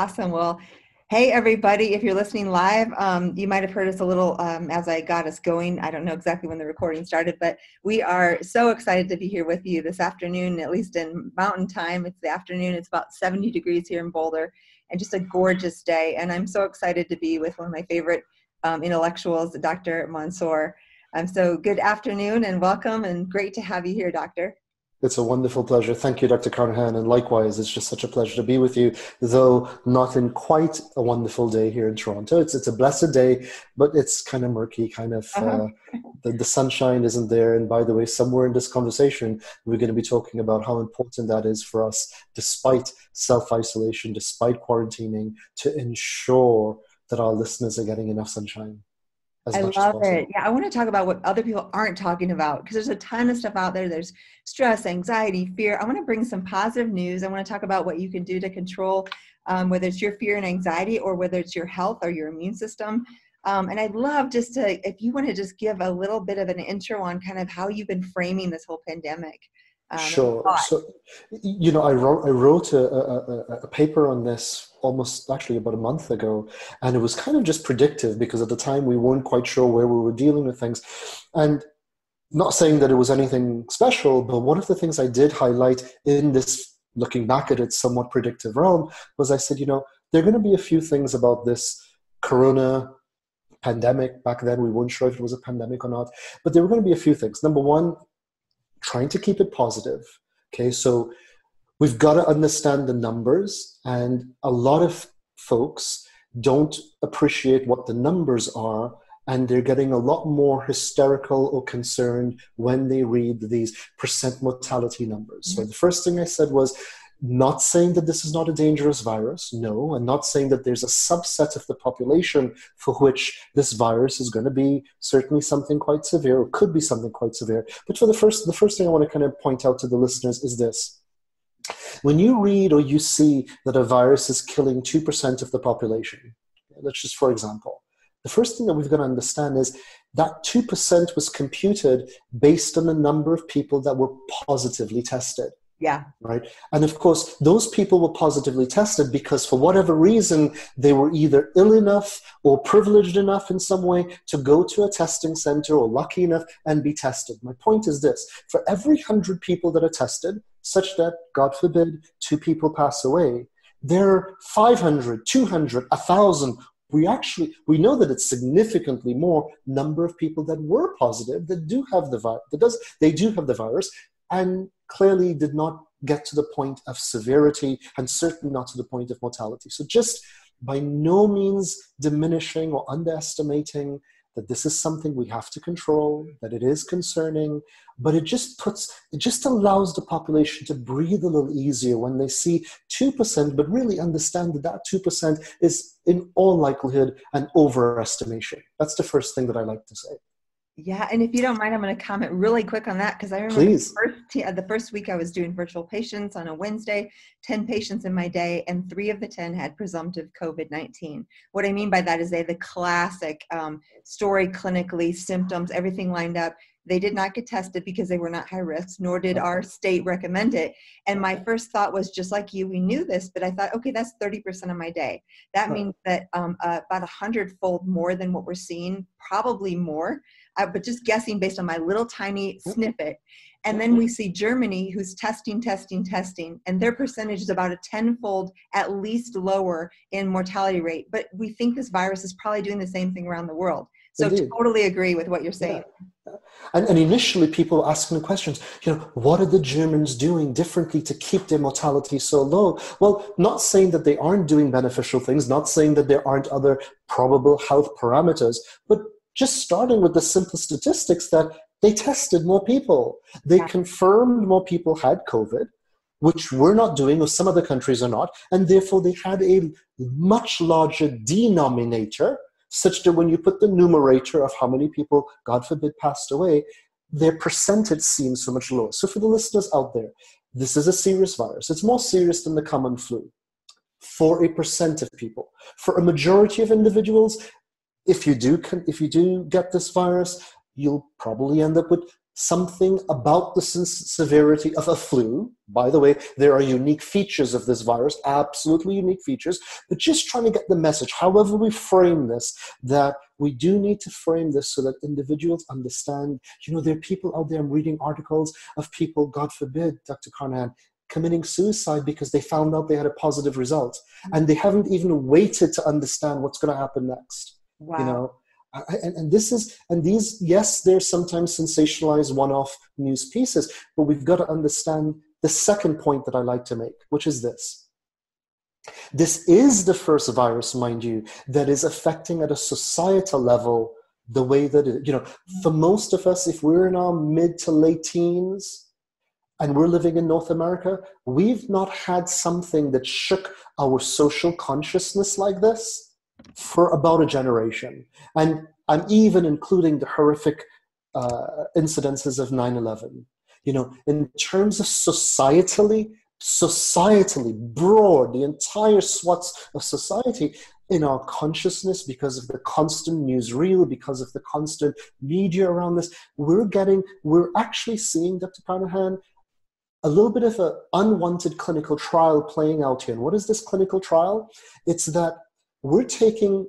awesome. Well, hey, everybody, if you're listening live, um, you might have heard us a little um, as I got us going. I don't know exactly when the recording started, but we are so excited to be here with you this afternoon, at least in mountain time. It's the afternoon, it's about 70 degrees here in Boulder, and just a gorgeous day. And I'm so excited to be with one of my favorite um, intellectuals, Dr. Mansoor. Um, so, good afternoon and welcome, and great to have you here, Doctor. It's a wonderful pleasure. Thank you, Dr. Carnahan. And likewise, it's just such a pleasure to be with you, though not in quite a wonderful day here in Toronto. It's, it's a blessed day, but it's kind of murky, kind of, uh-huh. uh, the, the sunshine isn't there. And by the way, somewhere in this conversation, we're going to be talking about how important that is for us, despite self isolation, despite quarantining, to ensure that our listeners are getting enough sunshine. I love it. Yeah, I want to talk about what other people aren't talking about because there's a ton of stuff out there. There's stress, anxiety, fear. I want to bring some positive news. I want to talk about what you can do to control um, whether it's your fear and anxiety or whether it's your health or your immune system. Um, and I'd love just to, if you want to just give a little bit of an intro on kind of how you've been framing this whole pandemic. Um, sure. So, you know, I wrote I wrote a, a, a, paper on this almost actually about a month ago, and it was kind of just predictive because at the time we weren't quite sure where we were dealing with things, and not saying that it was anything special, but one of the things I did highlight in this looking back at it somewhat predictive realm was I said, you know, there are going to be a few things about this corona pandemic. Back then we weren't sure if it was a pandemic or not but there were going to be a few things. Number one trying to keep it positive. Okay, so we've got to understand the numbers, and a lot of folks don't appreciate what the numbers are and they're getting a lot more hysterical or concerned when they read these percent mortality numbers. Mm-hmm. So the first thing I said was not saying that this is not a dangerous virus, no, and not saying that there's a subset of the population for which this virus is going to be certainly something quite severe or could be something quite severe. But for the first, the first thing I want to kind of point out to the listeners is this. When you read or you see that a virus is killing 2% of the population, let's just for example, the first thing that we've got to understand is that 2% was computed based on the number of people that were positively tested. Yeah. Right. And of course, those people were positively tested because for whatever reason, they were either ill enough or privileged enough in some way to go to a testing center or lucky enough and be tested. My point is this for every 100 people that are tested, such that, God forbid, two people pass away, there are 500, 200, 1,000 we actually we know that it's significantly more number of people that were positive that do have the virus that does they do have the virus and clearly did not get to the point of severity and certainly not to the point of mortality. So, just by no means diminishing or underestimating that this is something we have to control, that it is concerning, but it just puts, it just allows the population to breathe a little easier when they see 2%, but really understand that that 2% is in all likelihood an overestimation. That's the first thing that I like to say. Yeah, and if you don't mind, I'm going to comment really quick on that because I remember the first, uh, the first week I was doing virtual patients on a Wednesday, 10 patients in my day, and three of the 10 had presumptive COVID 19. What I mean by that is they had the classic um, story clinically, symptoms, everything lined up. They did not get tested because they were not high risk, nor did our state recommend it. And my first thought was just like you, we knew this, but I thought, okay, that's 30% of my day. That means that um, uh, about a hundredfold more than what we're seeing, probably more uh, but just guessing based on my little tiny snippet. And then we see Germany, who's testing, testing, testing, and their percentage is about a tenfold at least lower in mortality rate. But we think this virus is probably doing the same thing around the world. So Indeed. totally agree with what you're saying. Yeah. And, and initially, people were asking the questions, you know, what are the Germans doing differently to keep their mortality so low? Well, not saying that they aren't doing beneficial things, not saying that there aren't other probable health parameters, but just starting with the simple statistics that they tested more people. They yeah. confirmed more people had COVID, which we're not doing, or some other countries are not, and therefore they had a much larger denominator, such that when you put the numerator of how many people, God forbid, passed away, their percentage seems so much lower. So for the listeners out there, this is a serious virus. It's more serious than the common flu for a percent of people. For a majority of individuals, if you do if you do get this virus, you'll probably end up with something about the severity of a flu. By the way, there are unique features of this virus, absolutely unique features, but just trying to get the message, however we frame this, that we do need to frame this so that individuals understand. You know, there are people out there, I'm reading articles of people, God forbid, Dr. Carnahan, committing suicide because they found out they had a positive result and they haven't even waited to understand what's going to happen next. Wow. You know, and, and this is and these yes they're sometimes sensationalized one-off news pieces but we've got to understand the second point that i like to make which is this. This is the first virus mind you that is affecting at a societal level the way that it, you know for most of us if we're in our mid to late teens and we're living in north america we've not had something that shook our social consciousness like this for about a generation. And I'm even including the horrific uh, incidences of 9 11. You know, in terms of societally, societally broad, the entire swaths of society in our consciousness because of the constant newsreel, because of the constant media around this, we're getting, we're actually seeing, Dr. Carnahan, a little bit of an unwanted clinical trial playing out here. And what is this clinical trial? It's that we're taking,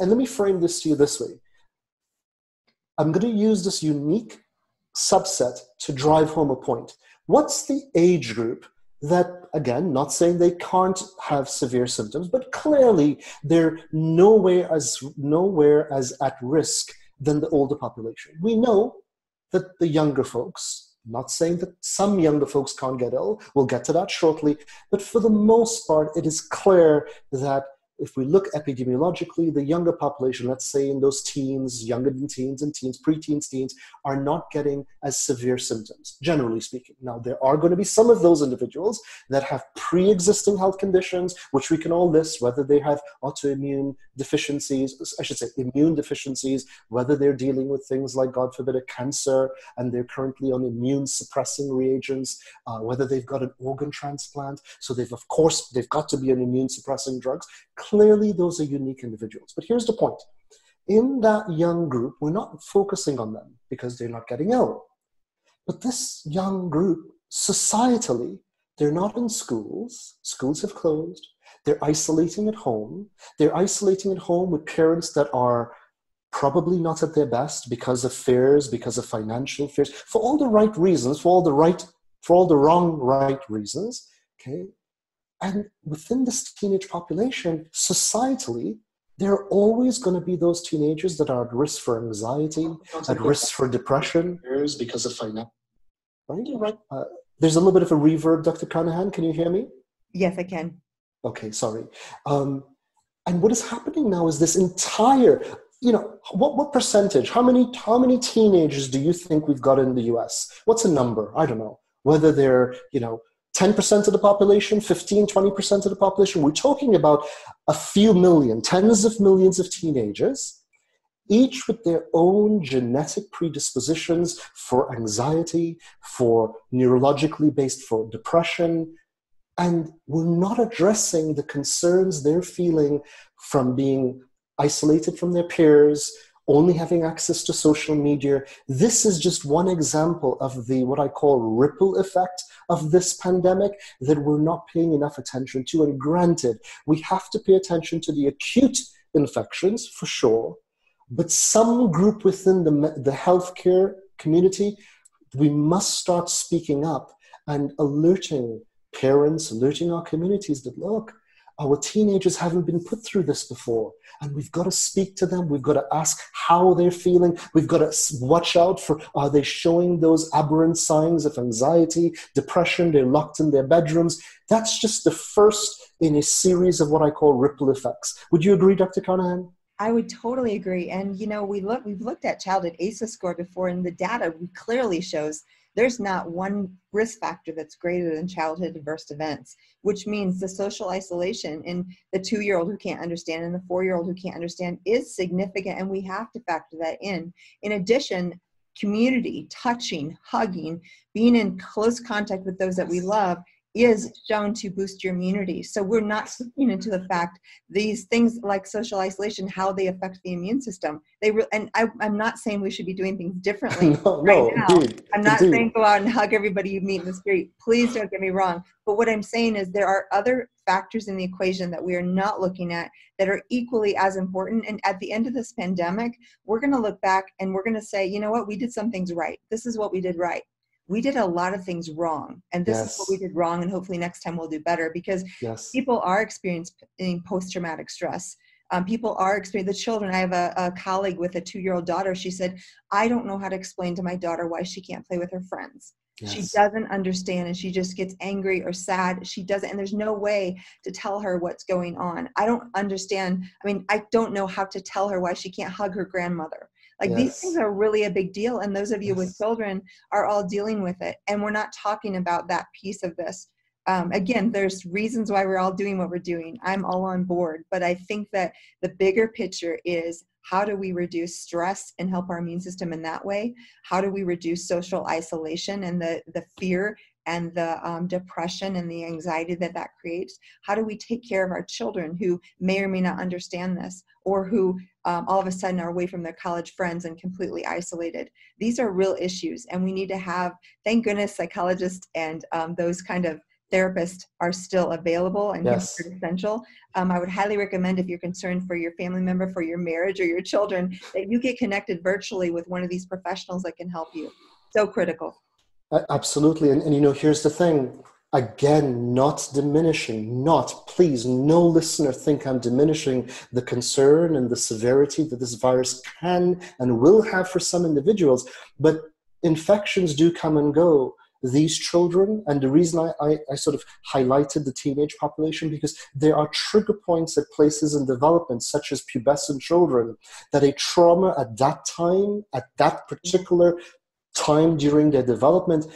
and let me frame this to you this way. I'm going to use this unique subset to drive home a point. What's the age group that, again, not saying they can't have severe symptoms, but clearly they're nowhere as, nowhere as at risk than the older population? We know that the younger folks, not saying that some younger folks can't get ill, we'll get to that shortly, but for the most part, it is clear that if we look epidemiologically, the younger population, let's say in those teens, younger than teens and teens, preteens, teens, are not getting as severe symptoms, generally speaking. Now, there are going to be some of those individuals that have pre existing health conditions, which we can all list, whether they have autoimmune deficiencies, I should say immune deficiencies, whether they're dealing with things like, God forbid, a cancer and they're currently on immune suppressing reagents, uh, whether they've got an organ transplant. So they've, of course, they've got to be on immune suppressing drugs Clearly, those are unique individuals. But here's the point in that young group, we're not focusing on them because they're not getting ill. But this young group, societally, they're not in schools, schools have closed, they're isolating at home. They're isolating at home with parents that are probably not at their best because of fears, because of financial fears, for all the right reasons, for all the right, for all the wrong right reasons. Okay, and within this teenage population, societally, there are always going to be those teenagers that are at risk for anxiety, at risk for depression. Because of financial. Right? right. Uh, there's a little bit of a reverb, Dr. Carnahan. Can you hear me? Yes, I can. Okay, sorry. Um, and what is happening now is this entire, you know, what, what percentage, how many, how many teenagers do you think we've got in the US? What's a number? I don't know. Whether they're, you know, 10% of the population, 15, 20% of the population. We're talking about a few million, tens of millions of teenagers, each with their own genetic predispositions for anxiety, for neurologically based for depression. And we're not addressing the concerns they're feeling from being isolated from their peers, only having access to social media. This is just one example of the what I call ripple effect of this pandemic that we're not paying enough attention to. And granted, we have to pay attention to the acute infections for sure, but some group within the, the healthcare community, we must start speaking up and alerting parents, alerting our communities that look, our teenagers haven't been put through this before. And we've got to speak to them. We've got to ask how they're feeling. We've got to watch out for are they showing those aberrant signs of anxiety, depression? They're locked in their bedrooms. That's just the first in a series of what I call ripple effects. Would you agree, Dr. Carnahan? I would totally agree. And you know, we look we've looked at childhood ACEs score before, and the data clearly shows there's not one risk factor that's greater than childhood adverse events, which means the social isolation in the two year old who can't understand and the four year old who can't understand is significant, and we have to factor that in. In addition, community, touching, hugging, being in close contact with those that we love is shown to boost your immunity. So we're not looking into the fact these things like social isolation, how they affect the immune system. They re- and I, am not saying we should be doing things differently no, right no, now. Indeed, I'm not indeed. saying go out and hug everybody you meet in the street. Please don't get me wrong. But what I'm saying is there are other factors in the equation that we are not looking at that are equally as important. And at the end of this pandemic, we're going to look back and we're going to say, you know what, we did some things right. This is what we did right we did a lot of things wrong and this yes. is what we did wrong and hopefully next time we'll do better because yes. people are experiencing post-traumatic stress um, people are experiencing the children i have a, a colleague with a two-year-old daughter she said i don't know how to explain to my daughter why she can't play with her friends yes. she doesn't understand and she just gets angry or sad she doesn't and there's no way to tell her what's going on i don't understand i mean i don't know how to tell her why she can't hug her grandmother like yes. these things are really a big deal. And those of you yes. with children are all dealing with it. And we're not talking about that piece of this. Um, again, there's reasons why we're all doing what we're doing. I'm all on board. But I think that the bigger picture is how do we reduce stress and help our immune system in that way? How do we reduce social isolation and the, the fear and the um, depression and the anxiety that that creates? How do we take care of our children who may or may not understand this or who um, all of a sudden are away from their college friends and completely isolated? These are real issues, and we need to have, thank goodness, psychologists and um, those kind of therapists are still available and yes. essential. Um, I would highly recommend if you're concerned for your family member, for your marriage, or your children, that you get connected virtually with one of these professionals that can help you. So critical. Absolutely. And, and you know, here's the thing again, not diminishing, not, please, no listener think I'm diminishing the concern and the severity that this virus can and will have for some individuals. But infections do come and go. These children, and the reason I, I, I sort of highlighted the teenage population because there are trigger points at places in development, such as pubescent children, that a trauma at that time, at that particular time during their development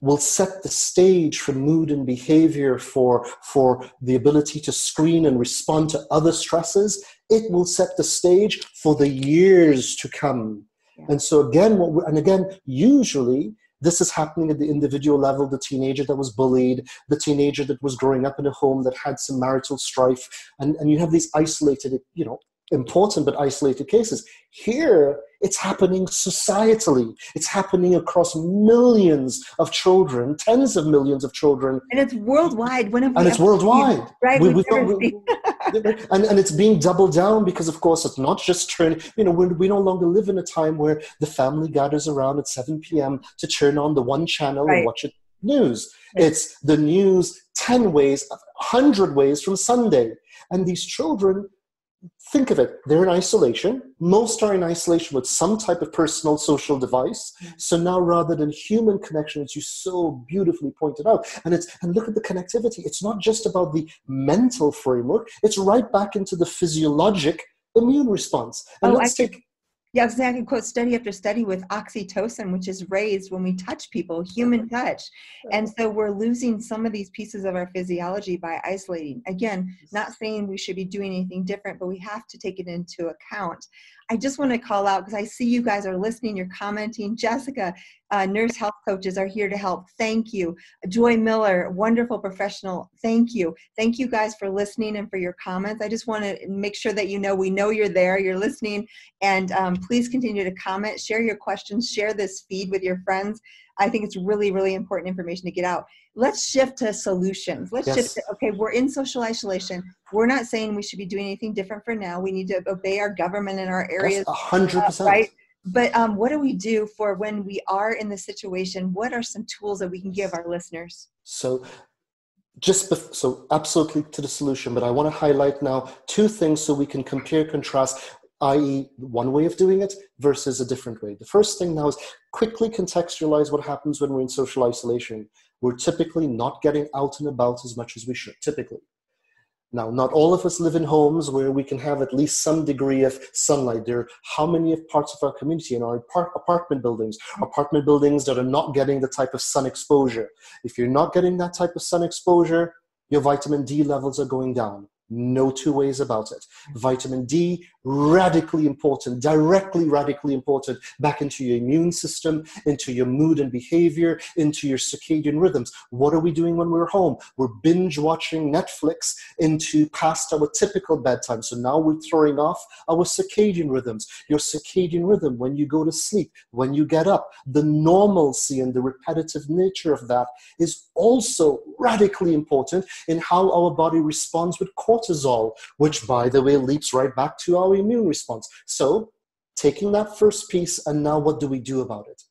will set the stage for mood and behavior for, for the ability to screen and respond to other stresses. It will set the stage for the years to come. Yeah. and so again what and again usually this is happening at the individual level the teenager that was bullied the teenager that was growing up in a home that had some marital strife. And, and you have these isolated you know important but isolated cases. Here it's happening societally. It's happening across millions of children, tens of millions of children. And it's worldwide. When and it's worldwide. Right. We, we we, and, and it's being doubled down because, of course, it's not just turning, you know, we no longer live in a time where the family gathers around at 7 p.m. to turn on the one channel right. and watch it news. Right. It's the news 10 ways, 100 ways from Sunday. And these children think of it they're in isolation. Most are in isolation with some type of personal social device. Mm. so now rather than human connection as you so beautifully pointed out and it's and look at the connectivity. It's not just about the mental framework. It's right back into the physiologic immune response. And oh, let's take yeah, because I can quote study after study with oxytocin, which is raised when we touch people, human touch. And so we're losing some of these pieces of our physiology by isolating. Again, not saying we should be doing anything different, but we have to take it into account. I just want to call out because I see you guys are listening, you're commenting. Jessica, uh, nurse health coaches are here to help. Thank you. Joy Miller, wonderful professional. Thank you. Thank you guys for listening and for your comments. I just want to make sure that you know we know you're there, you're listening, and um, please continue to comment, share your questions, share this feed with your friends. I think it's really, really important information to get out. Let's shift to solutions. Let's yes. shift to, okay, we're in social isolation. We're not saying we should be doing anything different for now. We need to obey our government in our areas. A hundred uh, percent. Right? But um, what do we do for when we are in the situation? What are some tools that we can give our listeners? So just bef- so absolutely to the solution but i want to highlight now two things so we can compare contrast i.e., one way of doing it versus a different way. The first thing now is quickly contextualize what happens when we're in social isolation. We're typically not getting out and about as much as we should, typically. Now, not all of us live in homes where we can have at least some degree of sunlight. There are how many of parts of our community in our apartment buildings, apartment buildings that are not getting the type of sun exposure. If you're not getting that type of sun exposure, your vitamin D levels are going down. No two ways about it. Vitamin D, radically important, directly radically important back into your immune system, into your mood and behavior, into your circadian rhythms. What are we doing when we're home? We're binge watching Netflix into past our typical bedtime. So now we're throwing off our circadian rhythms. Your circadian rhythm when you go to sleep, when you get up, the normalcy and the repetitive nature of that is also radically important in how our body responds with cortisol, which, by the way, leaps right back to our immune response. So, taking that first piece, and now what do we do about it?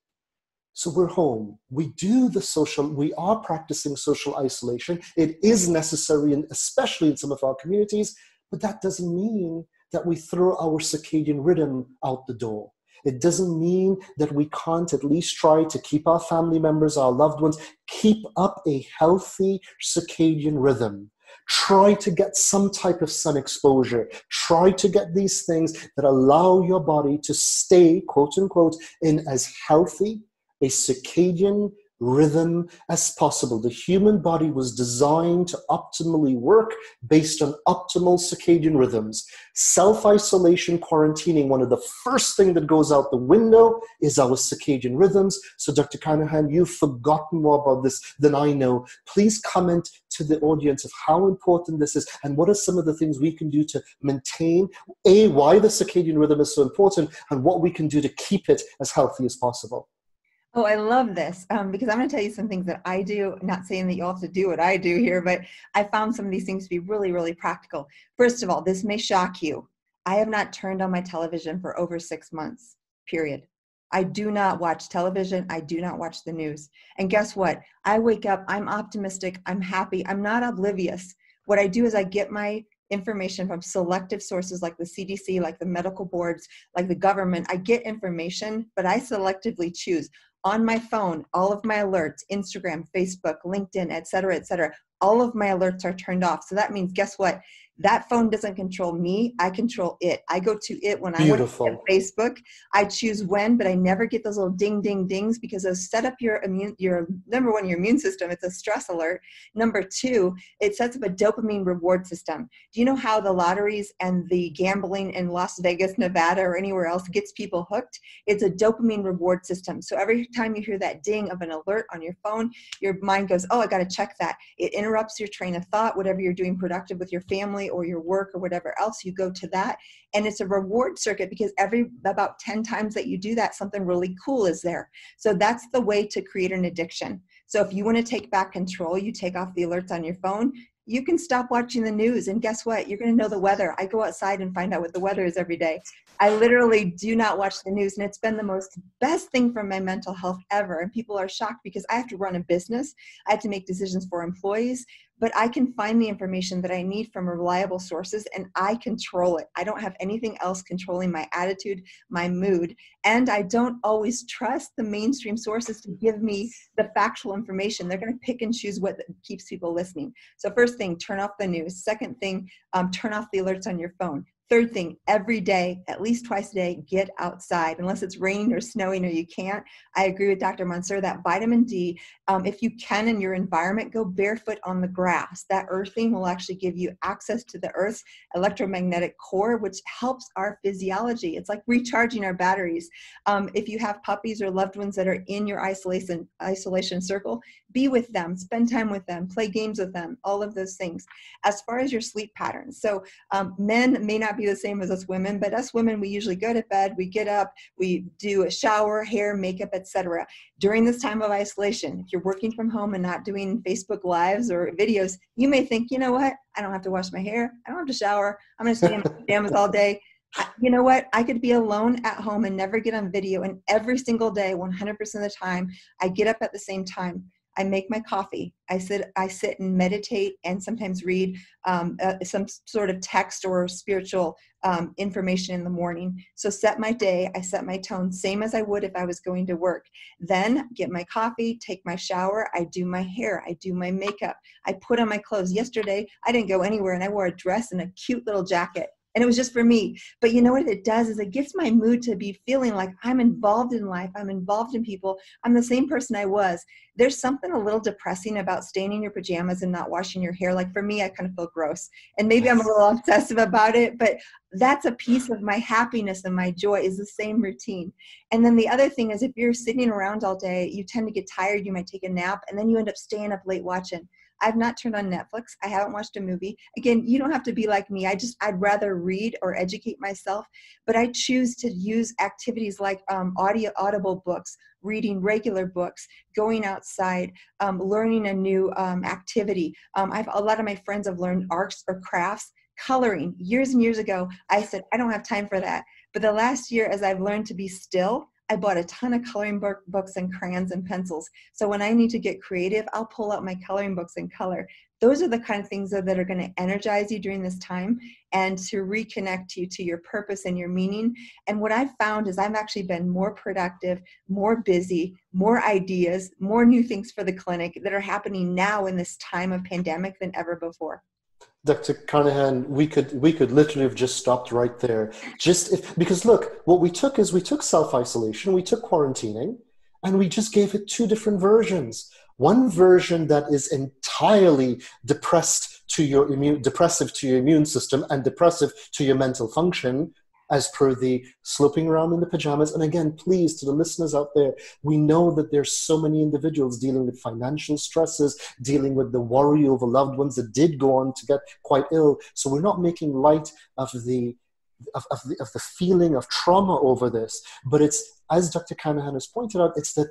So we're home. We do the social, we are practicing social isolation. It is necessary, and especially in some of our communities, but that doesn't mean that we throw our circadian rhythm out the door. It doesn't mean that we can't at least try to keep our family members, our loved ones, keep up a healthy circadian rhythm. Try to get some type of sun exposure. Try to get these things that allow your body to stay, quote unquote, in as healthy a circadian rhythm as possible. The human body was designed to optimally work based on optimal circadian rhythms. Self isolation, quarantining, one of the first thing that goes out the window is our circadian rhythms. So, Dr. Carnahan, you've forgotten more about this than I know. Please comment to the audience of how important this is and what are some of the things we can do to maintain a why the circadian rhythm is so important and what we can do to keep it as healthy as possible. Oh, I love this um, because I'm going to tell you some things that I do. Not saying that you all have to do what I do here, but I found some of these things to be really, really practical. First of all, this may shock you. I have not turned on my television for over six months, period. I do not watch television. I do not watch the news. And guess what? I wake up, I'm optimistic, I'm happy, I'm not oblivious. What I do is I get my information from selective sources like the CDC, like the medical boards, like the government. I get information, but I selectively choose on my phone, all of my alerts, Instagram, Facebook, LinkedIn, et cetera, et cetera, all of my alerts are turned off. So that means, guess what? That phone doesn't control me. I control it. I go to it when Beautiful. i want to facebook. I choose when but i never get those little ding ding dings because those set up your immune your number one your immune system. It's a stress alert. Number two it sets up a dopamine reward system. Do you know how the lotteries and the gambling in las vegas nevada or anywhere else gets people hooked? It's a dopamine reward system. So every time you hear that ding of an alert on your phone your mind goes oh i got to check that. It interrupts your train of thought whatever you're doing productive with your family family or your work or whatever else, you go to that. And it's a reward circuit because every about 10 times that you do that, something really cool is there. So that's the way to create an addiction. So if you want to take back control, you take off the alerts on your phone, you can stop watching the news. And guess what? You're going to know the weather. I go outside and find out what the weather is every day. I literally do not watch the news and it's been the most best thing for my mental health ever. And people are shocked because i have to run a business. I have to make decisions for employees but I can find the information that I need from reliable sources and I control it. I don't have anything else controlling my attitude, my mood, and I don't always trust the mainstream sources to give me the factual information. They're going to pick and choose what keeps people listening. So, first thing, turn off the news. Second thing, um, turn off the alerts on your phone. Third thing, every day, at least twice a day, get outside. Unless it's raining or snowing or you can't. I agree with Dr. Mansoor that vitamin D, um, if you can in your environment, go barefoot on the grass. That earthing will actually give you access to the earth's electromagnetic core, which helps our physiology. It's like recharging our batteries. Um, if you have puppies or loved ones that are in your isolation, isolation circle, be with them, spend time with them, play games with them, all of those things. As far as your sleep patterns, so um, men may not be the same as us women, but us women, we usually go to bed, we get up, we do a shower, hair, makeup, etc. During this time of isolation, if you're working from home and not doing Facebook lives or videos, you may think, you know what? I don't have to wash my hair. I don't have to shower. I'm going to stay in my pajamas all day. You know what? I could be alone at home and never get on video. And every single day, 100% of the time, I get up at the same time. I make my coffee. I sit, I sit and meditate, and sometimes read um, uh, some sort of text or spiritual um, information in the morning. So set my day. I set my tone, same as I would if I was going to work. Then get my coffee, take my shower. I do my hair. I do my makeup. I put on my clothes. Yesterday, I didn't go anywhere, and I wore a dress and a cute little jacket and it was just for me. But you know what it does is it gets my mood to be feeling like i'm involved in life. I'm involved in people. I'm the same person i was. There's something a little depressing about staying in your pajamas and not washing your hair. Like for me i kind of feel gross. And maybe i'm a little obsessive about it but that's a piece of my happiness and my joy is the same routine. And then the other thing is if you're sitting around all day you tend to get tired. You might take a nap and then you end up staying up late watching I've not turned on Netflix. I haven't watched a movie. Again, you don't have to be like me. I just, I'd rather read or educate myself, but I choose to use activities like um, audio, audible books, reading regular books, going outside, um, learning a new um, activity. Um, I've, a lot of my friends have learned arts or crafts, coloring. Years and years ago, I said, I don't have time for that. But the last year, as I've learned to be still, I bought a ton of coloring book, books and crayons and pencils. So when I need to get creative, I'll pull out my coloring books and color. Those are the kind of things that, that are going to energize you during this time and to reconnect you to your purpose and your meaning. And what I've found is I've actually been more productive, more busy, more ideas, more new things for the clinic that are happening now in this time of pandemic than ever before. Dr. Carnahan, we could we could literally have just stopped right there. Just if, because look, what we took is we took self isolation, we took quarantining, and we just gave it two different versions. One version that is entirely depressed to your immune, depressive to your immune system, and depressive to your mental function, as per the sloping around in the pajamas. And again, please, to the listeners out there, we know that there's so many individuals dealing with financial stresses, dealing with the worry over loved ones that did go on to get quite ill. So we're not making light of the of, of, the, of the feeling of trauma over this, but it's as Dr. Carnahan has pointed out, it's that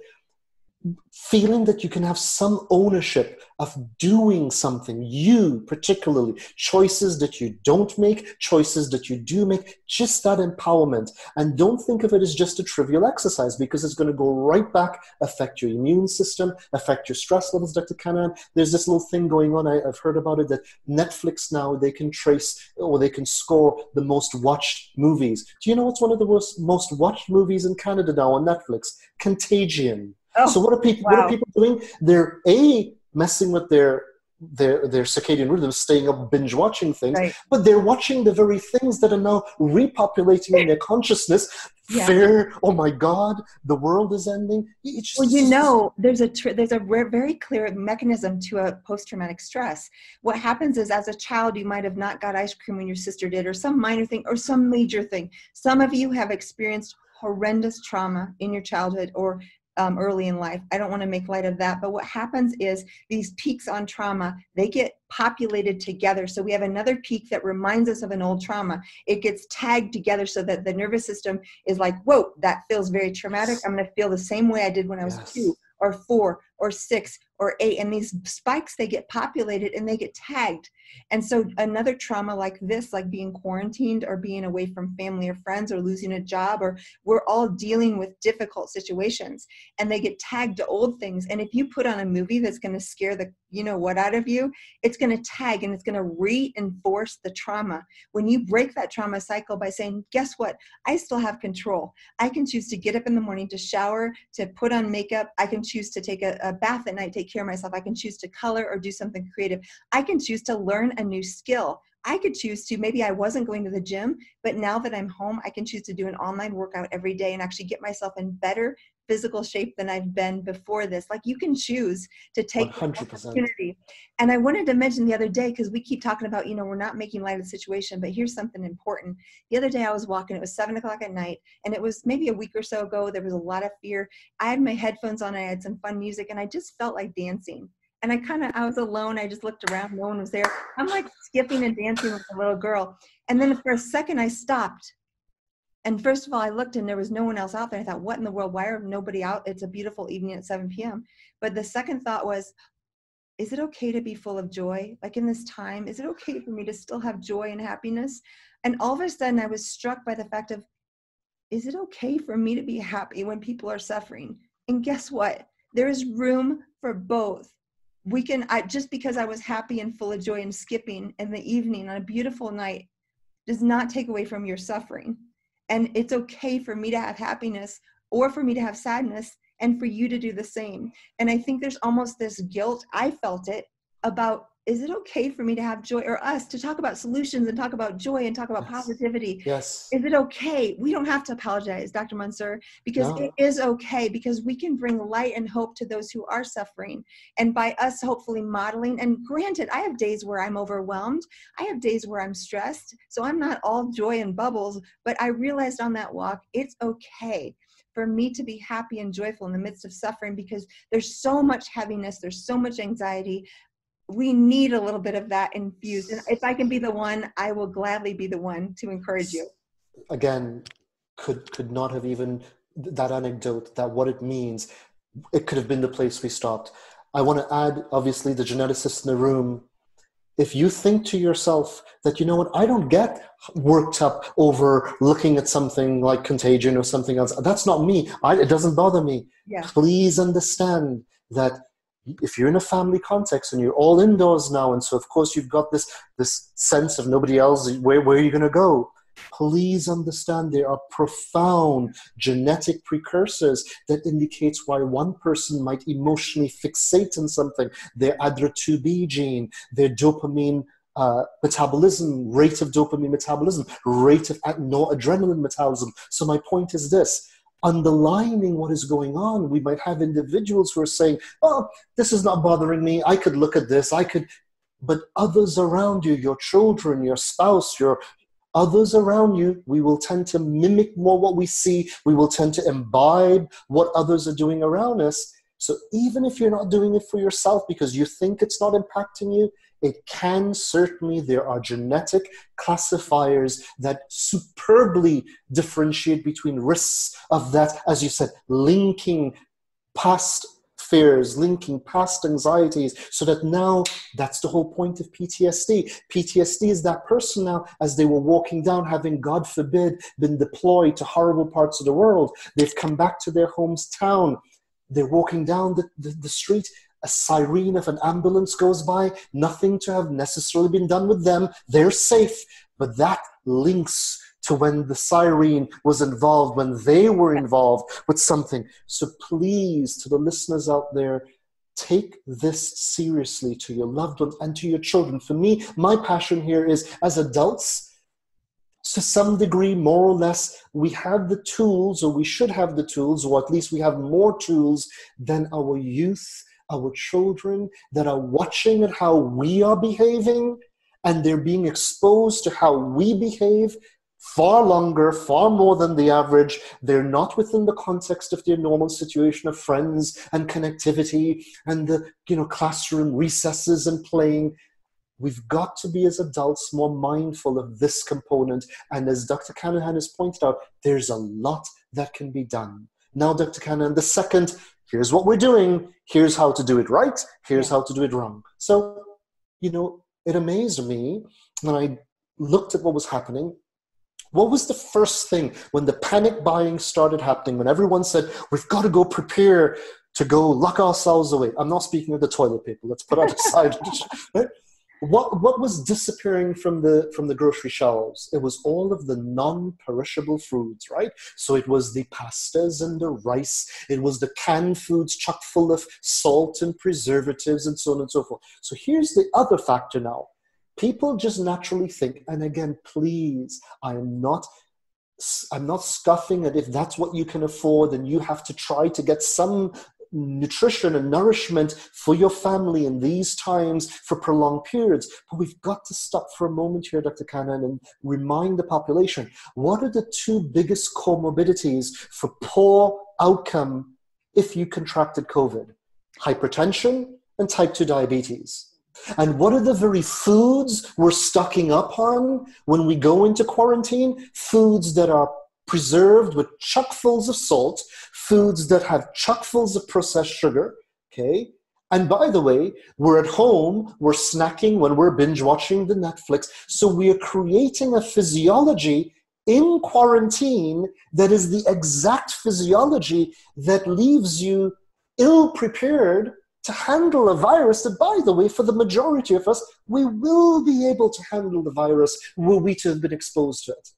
feeling that you can have some ownership of doing something, you particularly, choices that you don't make, choices that you do make, just that empowerment. And don't think of it as just a trivial exercise because it's going to go right back, affect your immune system, affect your stress levels, Dr. Carnahan. There's this little thing going on, I, have heard about it, that Netflix now, they can trace or they can score the most watched movies. Do you know what's one of the most, most watched movies in Canada now on Netflix? Contagion. Oh, so what are people wow. what are people doing? They're a messing with their their their circadian rhythms, staying up binge watching things, right. but they're watching the very things that are now repopulating in their consciousness. Yeah. Fear, oh my God, the world is ending. Just, well, you know, there's a tr- there's a very clear mechanism to a post traumatic stress. What happens is, as a child, you might have not got ice cream when your sister did, or some minor thing, or some major thing. Some of you have experienced horrendous trauma in your childhood or um, early in life. I don't want to make light of that. But what happens is these peaks on trauma, they get populated together. So we have another peak that reminds us of an old trauma. It gets tagged together so that the nervous system is like, whoa, that feels very traumatic. I'm going to feel the same way I did when I was yes. two or four or six or eight and these spikes they get populated and they get tagged. And so another trauma like this like being quarantined or being away from family or friends or losing a job or we're all dealing with difficult situations and they get tagged to old things. And if you put on a movie that's going to scare the you know what out of you it's going to tag and it's going to reinforce the trauma. When you break that trauma cycle by saying guess what? I still have control. I can choose to get up in the morning to shower to put on makeup. I can choose to take a, bath at night take care of myself i can choose to color or do something creative. I can choose to learn a new skill. I could choose to, maybe I wasn't going to the gym, but now that I'm home, I can choose to do an online workout every day and actually get myself in better physical shape than I've been before this. Like you can choose to take 100%. opportunity. And I wanted to mention the other day, because we keep talking about, you know, we're not making light of the situation, but here's something important. The other day I was walking, it was seven o'clock at night, and it was maybe a week or so ago. There was a lot of fear. I had my headphones on, I had some fun music, and I just felt like dancing and I kind of I was alone. I just looked around, no one was there. I'm like skipping and dancing with a little girl. And then for a second I stopped and first of all, I looked and there was no one else out there. I thought, what in the world? Why are nobody out? It's a beautiful evening at 7 p.m. But the second thought was, is it okay to be full of joy? Like in this time, is it okay for me to still have joy and happiness? And all of a sudden, I was struck by the fact of, is it okay for me to be happy when people are suffering? And guess what? There is room for both. We can, I, just because I was happy and full of joy and skipping in the evening on a beautiful night does not take away from your suffering and it's okay for me to have happiness or for me to have sadness and for you to do the same. And I think there's almost this guilt, I felt it, about is it okay for me to have joy or us to talk about solutions and talk about joy and talk about yes. positivity? Yes. Is it okay? We don't have to apologize dr Mansoor, because no. it is okay because we can bring light and hope to those who are suffering. And by us hopefully modeling and granted i have days where i'm overwhelmed. I have days where i'm stressed. So i'm not all joy and bubbles but i realized on that walk it's okay for me to be happy and joyful in the midst of suffering because there's so much heaviness, there's so much anxiety we need a little bit of that infused. And if I can be the one, I will gladly be the one to encourage you. Again, could could not have even that anecdote, that what it means, it could have been the place we stopped. I want to add, obviously, the geneticist in the room. If you think to yourself that, you know what, I don't get worked up over looking at something like contagion or something else, that's not me. I, it doesn't bother me. Yeah. Please understand that if you're in a family context and you're all indoors now and so of course you've got this this sense of nobody else where, where are you going to go? Please understand there are profound genetic precursors that indicates why one person might emotionally fixate on something. Their ADRA2B gene their dopamine uh, metabolism rate of dopamine metabolism rate of noradrenaline metabolism. So my point is this underlining what is going on. We might have individuals who are saying, Oh, this is not bothering me. I could look at this. I could. But others around you, your children, your spouse, your others around you, we will tend to mimic more what we see. We will tend to imbibe what others are doing around us. So even if you're not doing it for yourself because you think it's not impacting you, it can certainly, there are genetic classifiers that superbly differentiate between risks of that, as you said, linking past fears, linking past anxieties, so that now that's the whole point of PTSD. PTSD is that person now, as they were walking down, having, God forbid, been deployed to horrible parts of the world, they've come back to their hometown. They're walking down the, the, the street a siren of an ambulance goes by, nothing to have necessarily been done with them. They're safe. But that links to when the siren was involved, when they were involved with something. So please, to the listeners out there, take this seriously to your loved ones and to your children. For me, my passion here is as adults, to some degree, more or less, we have the tools, or we should have the tools, or at least we have more tools than our youth our children that are watching at how we are behaving and they're being exposed to how we behave far longer, far more than the average. They're not within the context of their normal situation of friends and connectivity and the you know classroom recesses and playing. We've got to be as adults more mindful of this component. And as Dr. Carnahan has pointed out, there's a lot that can be done. Now, Dr. Carnahan, the second here's what we're doing, here's how to do it right, here's how to do it wrong. So, you know, it amazed me when I looked at what was happening. What was the first thing when the panic buying started happening, when everyone said, we've got to go prepare to go lock ourselves away? I'm not speaking of the toilet paper, let's put that aside. right? What what was disappearing from the from the grocery shelves? It was all of the non-perishable foods right? So it was the pastas and the rice. It was the canned foods chock full of salt and preservatives and so on and so forth. So here's the other factor now. People just naturally think and again please i am not I'm not scoffing at if that's what you can afford and you have to try to get some nutrition and nourishment for your family in these times for prolonged periods. But we've got to stop for a moment here, Dr. Cannon, and remind the population what are the two biggest comorbidities for poor outcome if you contracted COVID? Hypertension and type 2 diabetes. And what are the very foods we're stocking up on when we go into quarantine? Foods that are preserved with chuckfuls of salt, foods that have chuckfuls of processed sugar, okay? And by the way, we're at home, we're snacking when we're binge watching the Netflix. So we are creating a physiology in quarantine that is the exact physiology that leaves you ill prepared to handle a virus that, by the way, for the majority of us, we will be able to handle the virus were we to have been exposed to it.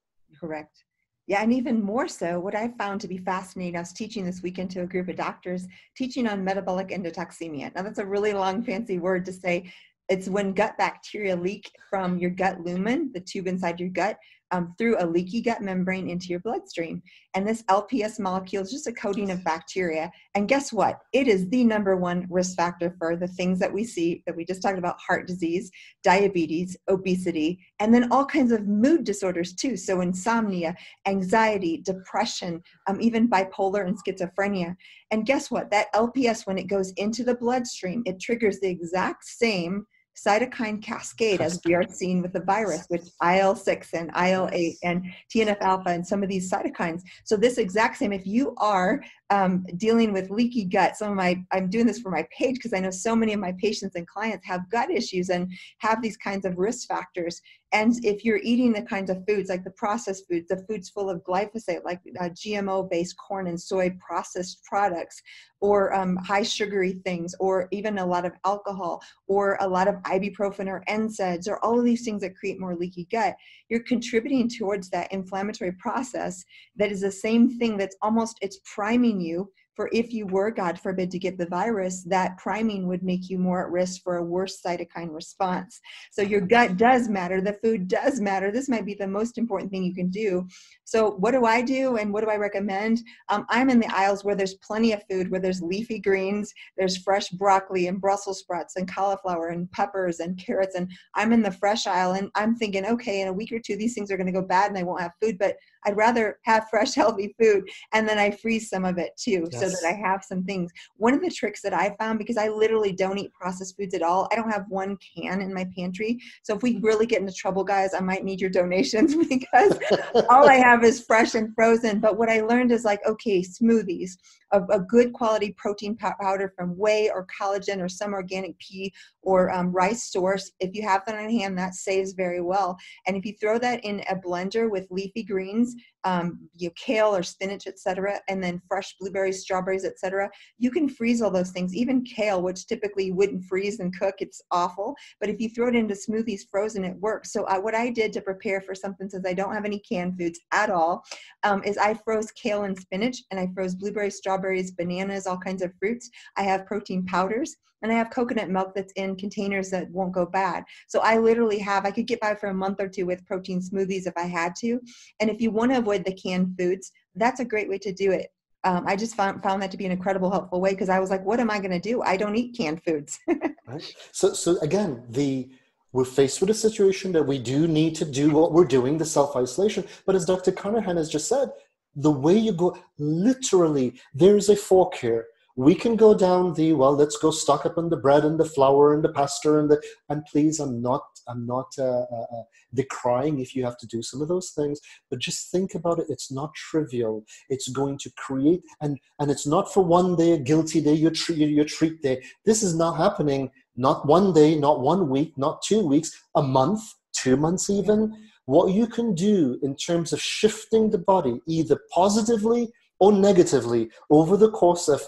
Correct. Yeah, and even more so, what I found to be fascinating, I was teaching this weekend to a group of doctors, teaching on metabolic endotoxemia. Now, that's a really long, fancy word to say it's when gut bacteria leak from your gut lumen, the tube inside your gut, um, through a leaky gut membrane into your bloodstream. And this LPS molecule is just a coating of bacteria. And guess what? It is the number one risk factor for the things that we see that we just talked about heart disease, diabetes, obesity, and then all kinds of mood disorders too. So, insomnia, anxiety, depression, um, even bipolar and schizophrenia. And guess what? That LPS, when it goes into the bloodstream, it triggers the exact same cytokine cascade as we are seeing with the virus, which IL-6 and IL-8 and TNF-alpha and some of these cytokines. So this exact same, if you are um, dealing with leaky gut, some of my, I'm doing this for my page because I know so many of my patients and clients have gut issues and have these kinds of risk factors. And if you're eating the kinds of foods like the processed foods, the foods full of glyphosate, like uh, GMO based corn and soy processed products, or um, high sugary things, or even a lot of alcohol, or a lot of ibuprofen or NSAIDs, or all of these things that create more leaky gut, you're contributing towards that inflammatory process that is the same thing that's almost, it's priming you for if you were, God forbid, to get the virus, that priming would make you more at risk for a worse cytokine response. So your gut does matter. The food does matter. This might be the most important thing you can do. So what do I do and what do I recommend? Um, I'm in the aisles where there's plenty of food, where there's leafy greens, there's fresh broccoli and Brussels sprouts and cauliflower and peppers and carrots. And I'm in the fresh aisle and I'm thinking, okay, in a week or two, these things are going to go bad and I won't have food. But I'd rather have fresh, healthy food. And then I freeze some of it too, yes. so that I have some things. One of the tricks that I found, because I literally don't eat processed foods at all, I don't have one can in my pantry. So if we really get into trouble, guys, I might need your donations because all I have is fresh and frozen. But what I learned is like, okay, smoothies, a, a good quality protein powder from whey or collagen or some organic pea or um, rice source. If you have that on hand, that saves very well. And if you throw that in a blender with leafy greens, um, you know, kale or spinach, etc., and then fresh blueberries, strawberries, etc., you can freeze all those things. Even kale, which typically you wouldn't freeze and cook, it's awful. But if you throw it into smoothies frozen, it works. So uh, what I did to prepare for something, since I don't have any canned foods at all, um, is I froze kale and spinach, and I froze blueberries, strawberries, bananas, all kinds of fruits. I have protein powders and I have coconut milk that's in containers that won't go bad. So I literally have, I could get by for a month or two with protein smoothies if I had to. And if you want to avoid the canned foods, that's a great way to do it. Um, I just found, found that to be an incredible helpful way because I was like, what am I going to do? I don't eat canned foods. right. So, so again, the we're faced with a situation that we do need to do what we're doing, the self isolation. But as Dr. Carnahan has just said, the way you go, literally, there's a fork here we can go down the well let's go stock up on the bread and the flour and the pasta and the and please i'm not i'm not uh, uh, uh, decrying if you have to do some of those things but just think about it. It's not trivial. It's going to create and and it's not for one day a guilty day your treat your treat day. This is not happening not one day not one week not two weeks a month two months even. What you can do in terms of shifting the body either positively or negatively over the course of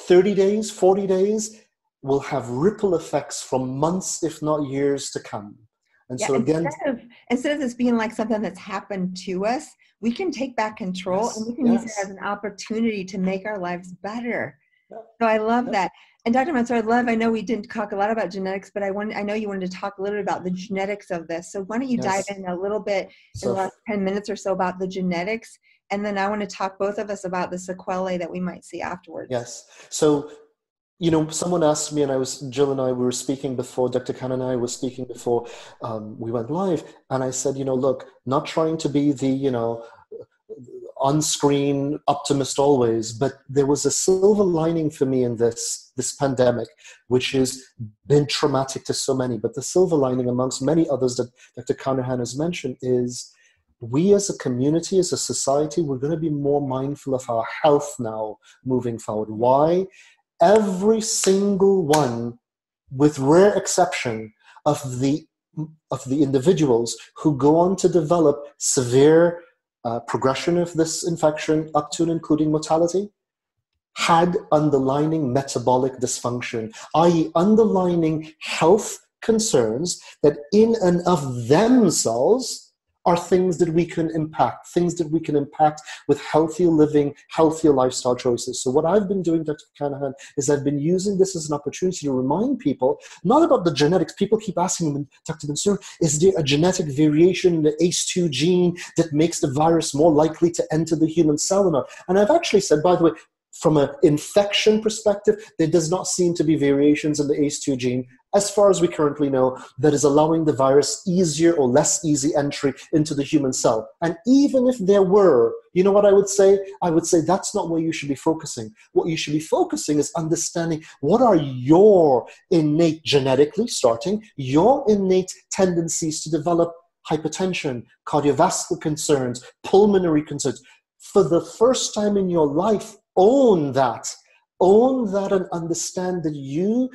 30 days, 40 days will have ripple effects from months, if not years to come. And yeah, so again, instead of, instead of this being like something that's happened to us, we can take back control yes, and we can yes. use it as an opportunity to make our lives better. So I love that. And Dr. Mansoor, I love, I know we didn't talk a lot about genetics, but I want, I know you wanted to talk a little bit about the genetics of this. So why don't you yes. dive in a little bit so, in the last 10 minutes or so about the genetics and then I want to talk both of us about the sequelae that we might see afterwards. Yes. So, you know, someone asked me, and I was Jill and I we were speaking before. Dr. Khan and I were speaking before um, we went live, and I said, you know, look, not trying to be the you know on-screen optimist always, but there was a silver lining for me in this this pandemic, which has been traumatic to so many. But the silver lining, amongst many others that Dr. Carnahan has mentioned, is we as a community, as a society, we're going to be more mindful of our health now moving forward. Why? Every single one, with rare exception, of the of the individuals who go on to develop severe uh, progression of this infection, up to and including mortality, had underlining metabolic dysfunction, i.e., underlining health concerns that in and of themselves are things that we can impact, things that we can impact with healthier living, healthier lifestyle choices. So, what I've been doing, Dr. Carnahan, is I've been using this as an opportunity to remind people not about the genetics. People keep asking me, Dr. Mansoor, is there a genetic variation in the ACE2 gene that makes the virus more likely to enter the human cell or not? And I've actually said, by the way, from an infection perspective, there does not seem to be variations in the ACE2 gene as far as we currently know, that is allowing the virus easier or less easy entry into the human cell. And even if there were, you know what I would say? I would say that's not where you should be focusing. What you should be focusing is understanding what are your innate, genetically starting, your innate tendencies to develop hypertension, cardiovascular concerns, pulmonary concerns. For the first time in your life, own that. Own that and understand that you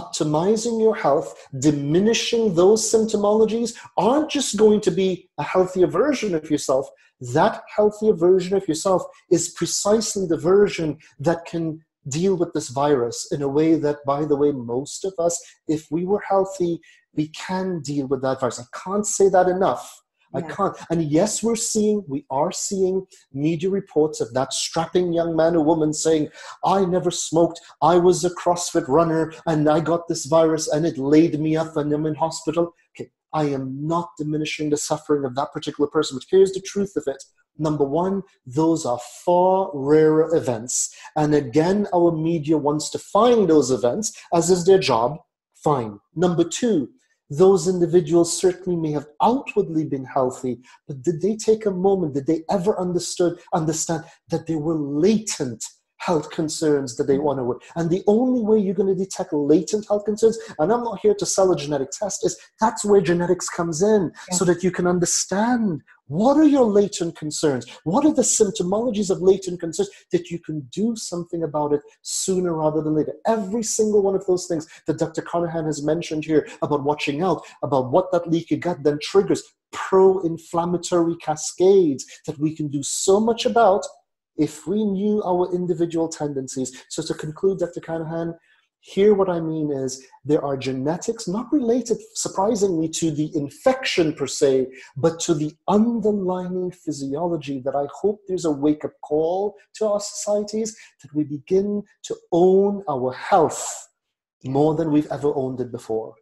optimizing your health, diminishing those symptomologies aren't just going to be a healthier version of yourself. That healthier version of yourself is precisely the version that can deal with this virus in a way that, by the way, most of us, if we were healthy, we can deal with that virus. I can't say that enough. I can't. And yes, we're seeing, we are seeing media reports of that strapping young man or woman saying, I never smoked, I was a CrossFit runner, and I got this virus and it laid me up and I'm in hospital. Okay, I am not diminishing the suffering of that particular person, but here's the truth of it. Number one, those are far rarer events. And again, our media wants to find those events, as is their job. Fine. Number two, those individuals certainly may have outwardly been healthy, but did they take a moment? Did they ever understood understand that there were latent health concerns that they want to work. And the only way you're going to detect latent health concerns, and I'm not here to sell a genetic test, is that's where genetics comes in, yeah. so that you can understand what are your latent concerns? What are the symptomologies of latent concerns that you can do something about it sooner rather than later? Every single one of those things that Dr. Carnahan has mentioned here about watching out, about what that leaky gut then triggers, pro inflammatory cascades that we can do so much about if we knew our individual tendencies. So, to conclude, Dr. Carnahan, here, what I mean is there are genetics not related, surprisingly, to the infection per se, but to the underlying physiology that I hope there's a wake up call to our societies that we begin to own our health more than we've ever owned it before.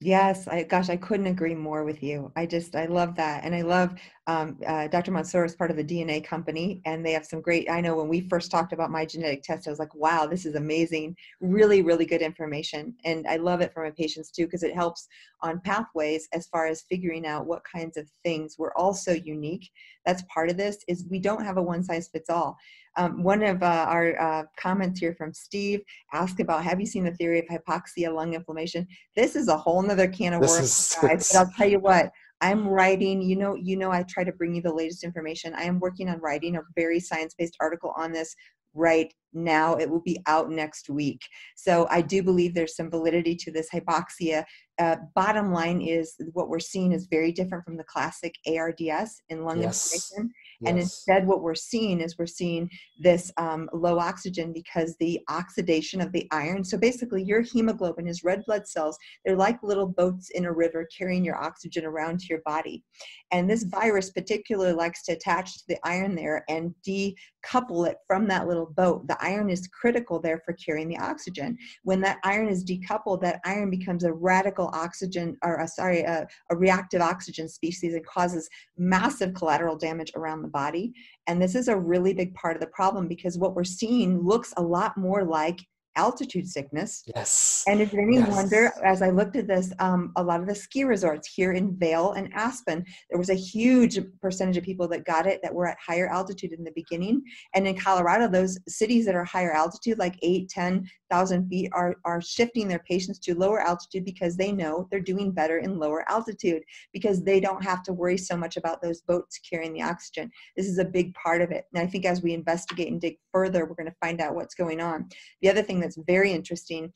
Yes, I gosh, I couldn't agree more with you. I just I love that, and I love um, uh, Dr. Mansoor is part of the DNA company, and they have some great. I know when we first talked about my genetic test, I was like, "Wow, this is amazing! Really, really good information." And I love it for my patients too because it helps on pathways as far as figuring out what kinds of things. We're also unique. That's part of this. Is we don't have a one size fits all. Um, one of uh, our uh, comments here from Steve asked about, have you seen the theory of hypoxia lung inflammation? This is a whole nother can of worms, guys. But I'll tell you what, I'm writing, you know, you know, I try to bring you the latest information. I am working on writing a very science-based article on this right now. It will be out next week. So I do believe there's some validity to this hypoxia. Uh, bottom line is what we're seeing is very different from the classic ARDS in lung yes. inflammation. Yes. And instead, what we're seeing is we're seeing this um, low oxygen because the oxidation of the iron. So basically, your hemoglobin is red blood cells. They're like little boats in a river carrying your oxygen around to your body. And this virus particularly likes to attach to the iron there and decouple it from that little boat. The iron is critical there for carrying the oxygen. When that iron is decoupled, that iron becomes a radical oxygen, or a, sorry, a, a reactive oxygen species and causes massive collateral damage around the body. And this is a really big part of the problem because what we're seeing looks a lot more like altitude sickness. Yes. And is it any yes. wonder, as I looked at this, um, a lot of the ski resorts here in Vail and Aspen, there was a huge percentage of people that got it that were at higher altitude in the beginning. And in Colorado, those cities that are higher altitude, like eight, 10,000 feet, are, are shifting their patients to lower altitude because they know they're doing better in lower altitude because they don't have to worry so much about those boats carrying the oxygen. This is a big part of it. And I think as we investigate and dig further, we're going to find out what's going on. The other thing that's very interesting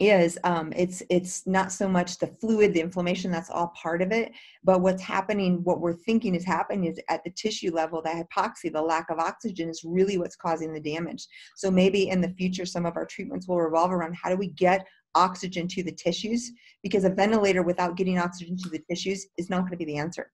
is um, it's it's not so much the fluid the inflammation that's all part of it but what's happening what we're thinking is happening is at the tissue level the hypoxia the lack of oxygen is really what's causing the damage so maybe in the future some of our treatments will revolve around how do we get oxygen to the tissues because a ventilator without getting oxygen to the tissues is not going to be the answer.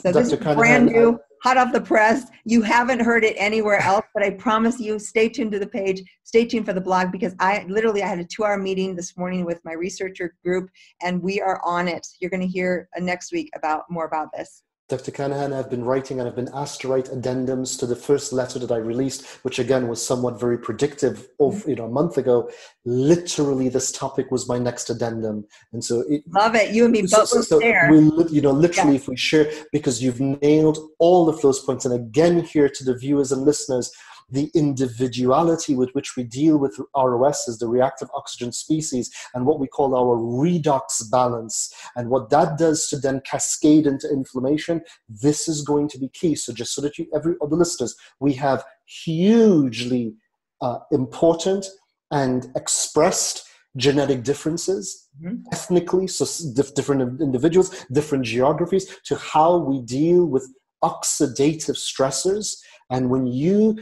So Dr. this is brand new, hot off the press. You haven't heard it anywhere else, but I promise you, stay tuned to the page, stay tuned for the blog because I literally I had a two-hour meeting this morning with my researcher group, and we are on it. You're going to hear uh, next week about more about this. Dr. Carnahan, I've been writing and I've been asked to write addendums to the first letter that I released, which again was somewhat very predictive of mm-hmm. you know a month ago. Literally, this topic was my next addendum, and so it, love it. You and me both so, so there. We, you know, literally, yeah. if we share, because you've nailed all of those points, and again, here to the viewers and listeners, the individuality with which we deal with ROS is the reactive oxygen species and what we call our redox balance. And what that does to then cascade into inflammation, this is going to be key. So just so that you, every other listeners, we have hugely uh, important and expressed genetic differences mm-hmm. ethnically so different individuals different geographies to how we deal with oxidative stressors and when you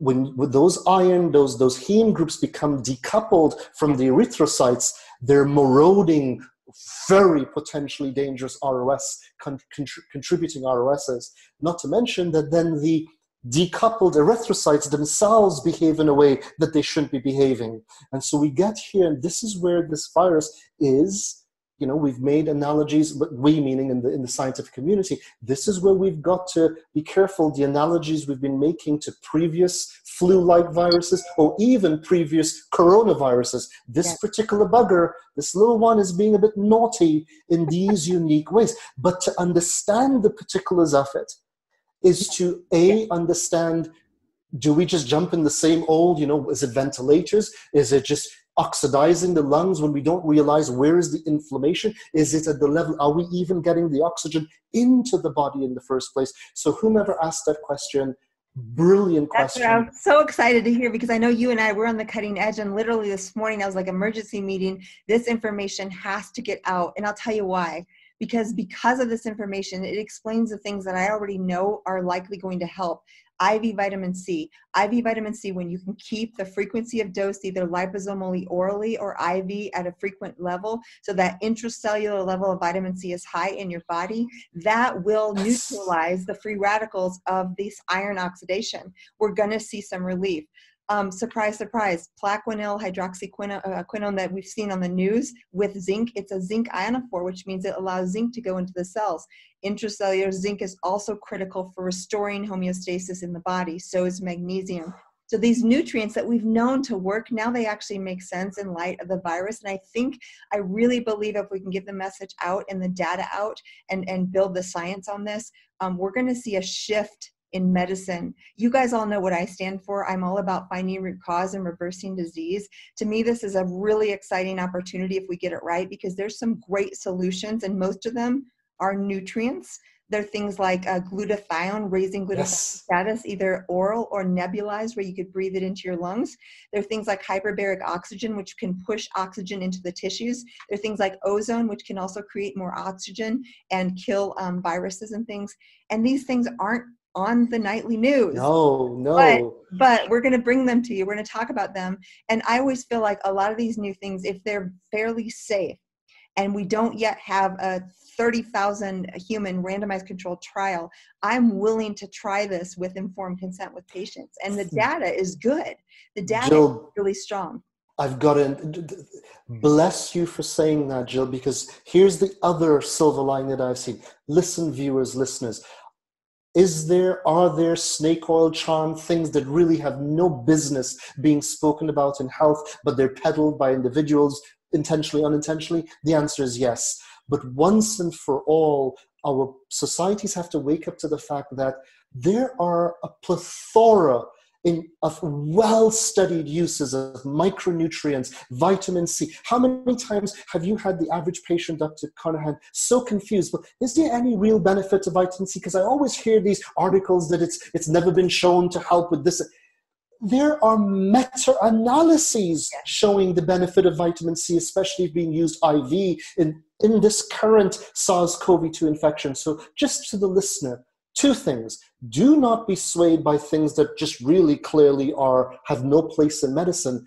when, those iron, those, those heme groups become decoupled from the erythrocytes, they're marauding very potentially dangerous ROS, con- contributing ROSs. Not to mention that then the decoupled erythrocytes themselves behave in a way that they shouldn't be behaving. And so we get here, and this is where this virus is you know we've made analogies but we meaning in the in the scientific community this is where we've got to be careful the analogies we've been making to previous flu-like viruses or even previous coronaviruses. This yes. particular bugger this little one is being a bit naughty in these unique ways. But to understand the particulars of it is to a understand do we just jump in the same old you know is it ventilators? Is it just oxidizing the lungs when we don't realize where is the inflammation? Is it at the level are we even getting the oxygen into the body in the first place? So whomever asked that question brilliant question. I'm so excited to hear because i know you and i were on the cutting edge and literally this morning i was like emergency meeting this information has to get out. And i'll tell you why because because of this information it explains the things that i already know are likely going to help IV vitamin C. IV vitamin C, when you can keep the frequency of dose either liposomally orally or IV at a frequent level, so that intracellular level of vitamin C is high in your body, that will neutralize the free radicals of this iron oxidation. We're going to see some relief um, surprise, surprise, plaquenil hydroxychloroquine uh, that we've seen on the news with zinc, it's a zinc ionophore, which means it allows zinc to go into the cells. Intracellular zinc is also critical for restoring homeostasis in the body. So is magnesium. So these nutrients that we've known to work, now they actually make sense in light of the virus. And I think, I really believe if we can get the message out and the data out and, and build the science on this, um, we're going to see a shift in medicine. You guys all know what I stand for. I'm all about finding root cause and reversing disease. To me, this is a really exciting opportunity if we get it right because there's some great solutions, and most of them are nutrients. There are things like uh, glutathione, raising glutathione yes. status, either oral or nebulized, where you could breathe it into your lungs. There are things like hyperbaric oxygen, which can push oxygen into the tissues. There are things like ozone, which can also create more oxygen and kill um, viruses and things. And these things aren't on the nightly news. No, no. But, but we're going to bring them to you. We're going to talk about them. And I always feel like a lot of these new things, if they're fairly safe, and we don't yet have a 30,000 human randomized controlled trial, I'm willing to try this with informed consent with patients. And the hmm. data is good. The data Jill, is really strong. I've got to bless you for saying that, Jill, because here's the other silver line that I've seen. Listen, viewers, listeners is there are there snake oil charm things that really have no business being spoken about in health but they're peddled by individuals intentionally unintentionally? The answer is yes. But once and for all our societies have to wake up to the fact that there are a plethora in, of well studied uses of micronutrients, vitamin C. How many times have you had the average patient, Dr. Carnahan, so confused? But is there any real benefit to vitamin C? Because I always hear these articles that it's, it's never been shown to help with this. There are meta analyses showing the benefit of vitamin C, especially being used IV in, in this current SARS CoV 2 infection. So, just to the listener, two things. Do not be swayed by things that just really clearly are have no place in medicine.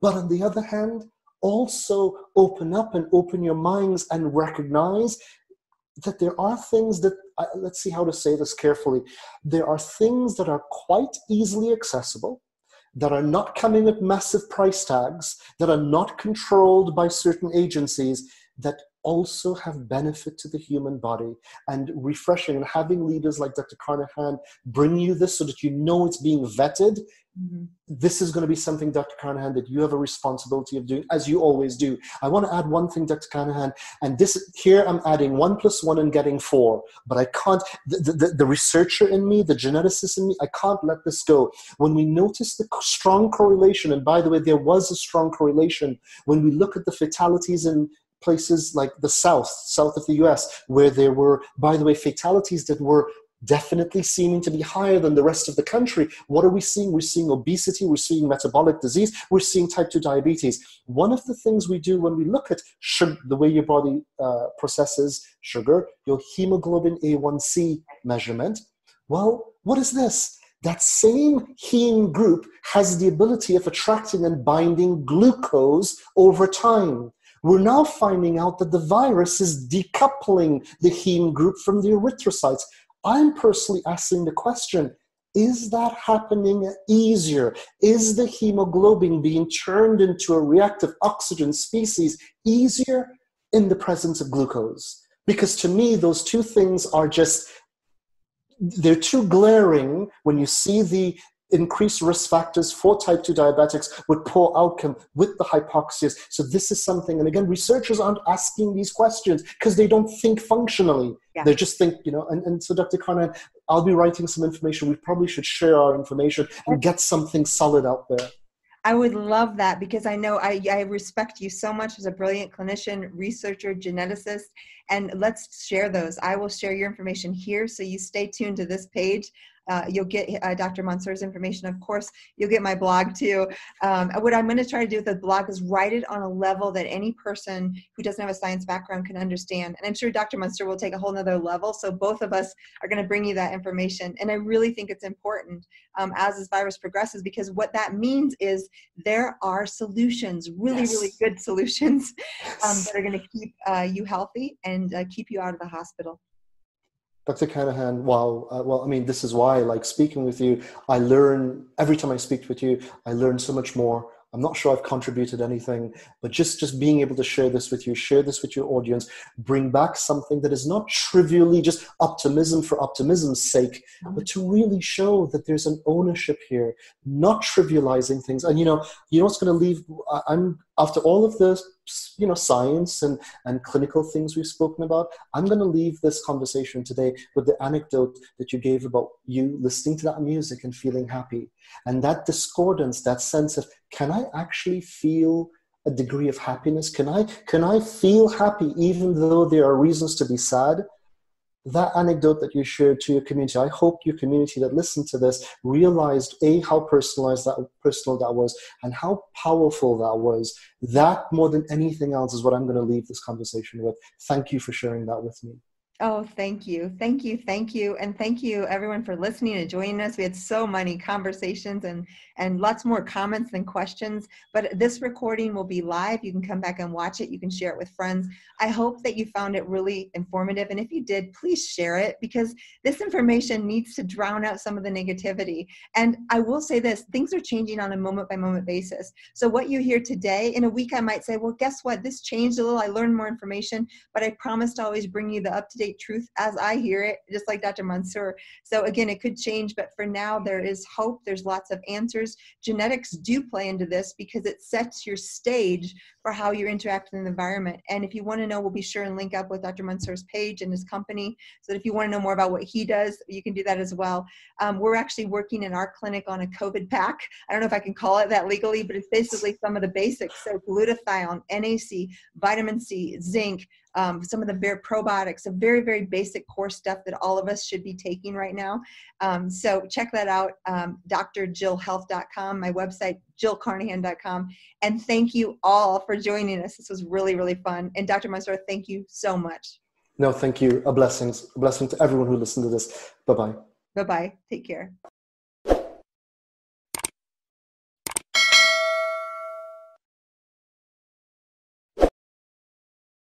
But on the other hand also open up and open your minds and recognize that there are things that uh, let's see how to say this carefully. There are things that are quite easily accessible that are not coming with massive price tags that are not controlled by certain agencies that also have benefit to the human body. And refreshing and having leaders like dr carnahan bring you this so that you know it's being vetted mm-hmm. this is going to be something dr carnahan that you have a responsibility of doing as you always do. I want to add one thing dr carnahan and this here i'm adding one plus one and getting four but i can't the, the, the researcher in me the geneticist in me i can't let this go. When we notice the strong correlation and by the way there was a strong correlation when we look at the fatalities in places like the south, south of the US, where there were, by the way, fatalities that were definitely seeming to be higher than the rest of the country. What are we seeing? We're seeing obesity, we're seeing metabolic disease, we're seeing type 2 diabetes. One of the things we do when we look at sugar, the way your body uh, processes sugar, your hemoglobin A1C measurement, well, what is this? That same heme group has the ability of attracting and binding glucose over time we're now finding out that the virus is decoupling the heme group from the erythrocytes. I'm personally asking the question is that happening easier? Is the hemoglobin being turned into a reactive oxygen species easier in the presence of glucose? Because to me, those two things are just they're too glaring when you see the increased risk factors for type 2 diabetics with poor outcome with the hypoxias. So this is something, and again, researchers aren't asking these questions because they don't think functionally. Yeah. They just think, you know, and, and so Dr. Carnahan, I'll be writing some information. We probably should share our information and get something solid out there. I would love that because I know I, I respect you so much as a brilliant clinician, researcher, geneticist, and let's share those. I will share your information here, so you stay tuned to this page. Uh, you'll get uh, Dr. Mansoor's information, of course. You'll get my blog too. Um, what I'm going to try to do with the blog is write it on a level that any person who doesn't have a science background can understand. And I'm sure Dr. Mansoor will take a whole nother level. So both of us are going to bring you that information. And I really think it's important um, as this virus progresses because what that means is there are solutions, really, yes. really good solutions um, that are going to keep uh, you healthy and uh, keep you out of the hospital. Dr. Carnahan, wow, uh, well, I mean, this is why, I like speaking with you, I learn every time I speak with you, I learn so much more. I'm not sure I've contributed anything, but just just being able to share this with you, share this with your audience, bring back something that is not trivially just optimism for optimism's sake, mm-hmm. but to really show that there's an ownership here, not trivializing things. And you know, you know what's going to leave. I'm after all of the you know science and and clinical things we've spoken about. I'm going to leave this conversation today with the anecdote that you gave about you listening to that music and feeling happy, and that discordance, that sense of can I actually feel a degree of happiness? Can I can I feel happy even though there are reasons to be sad? That anecdote that you shared to your community, I hope your community that listened to this realized a how personalized that personal that was and how powerful that was. That more than anything else is what I'm going to leave this conversation with. Thank you for sharing that with me. Oh, thank you. Thank you. Thank you. And thank you everyone for listening and joining us. We had so many conversations and, and lots more comments than questions, but this recording will be live. You can come back and watch it. You can share it with friends. I hope that you found it really informative. And if you did, please share it because this information needs to drown out some of the negativity. And I will say this, things are changing on a moment by moment basis. So what you hear today, in a week, I might say, well, guess what? This changed a little. I learned more information, but I promise to always bring you the truth as I hear it, just like Dr. Mansoor. So again, it could change, but for now, there is hope. There's lots of answers. Genetics do play into this because it sets your stage for how you're interacting in the environment. And if you want to know, we'll be sure and link up with Dr. Mansoor's page and his company. So if you want to know more about what he does, you can do that as well. Um, we're actually working in our clinic on a COVID pack. I don't know if I can call it that legally, but it's basically some of the basics. So glutathione, NAC, vitamin C, zinc, um, some of the very probiotics, a very, very basic core stuff that all of us should be taking right now. Um, so check that out, um, drjillhealth.com, my website, jillcarnahan.com. And thank you all for joining us. This was really, really fun. And Dr. Mansoor, thank you so much. No, thank you. A blessing. A blessing to everyone who listened to this. Bye bye. Bye bye. Take care.